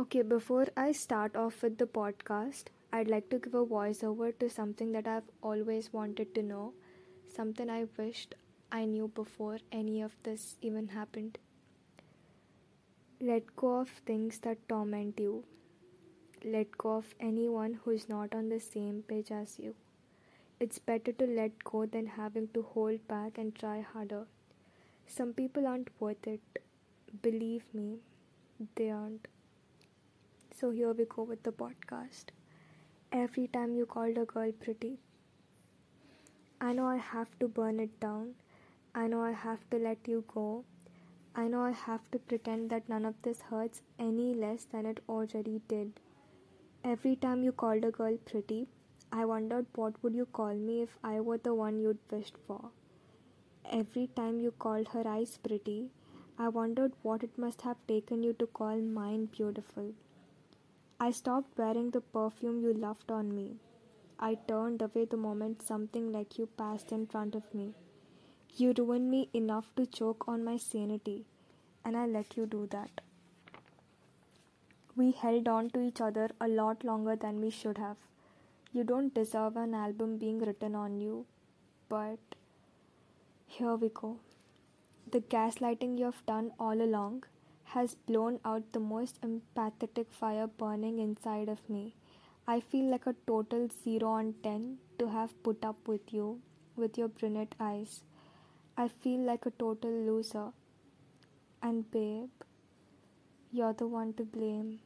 Okay, before I start off with the podcast, I'd like to give a voiceover to something that I've always wanted to know, something I wished I knew before any of this even happened. Let go of things that torment you. Let go of anyone who's not on the same page as you. It's better to let go than having to hold back and try harder. Some people aren't worth it. Believe me, they aren't. So here we go with the podcast. Every time you called a girl pretty, I know I have to burn it down. I know I have to let you go. I know I have to pretend that none of this hurts any less than it already did. Every time you called a girl pretty, I wondered what would you call me if I were the one you'd wished for. Every time you called her eyes pretty, I wondered what it must have taken you to call mine beautiful. I stopped wearing the perfume you loved on me. I turned away the moment something like you passed in front of me. You ruined me enough to choke on my sanity, and I let you do that. We held on to each other a lot longer than we should have. You don't deserve an album being written on you, but here we go. The gaslighting you have done all along has blown out the most empathetic fire burning inside of me. I feel like a total 0 on 10 to have put up with you, with your brunette eyes. I feel like a total loser. And babe, you're the one to blame.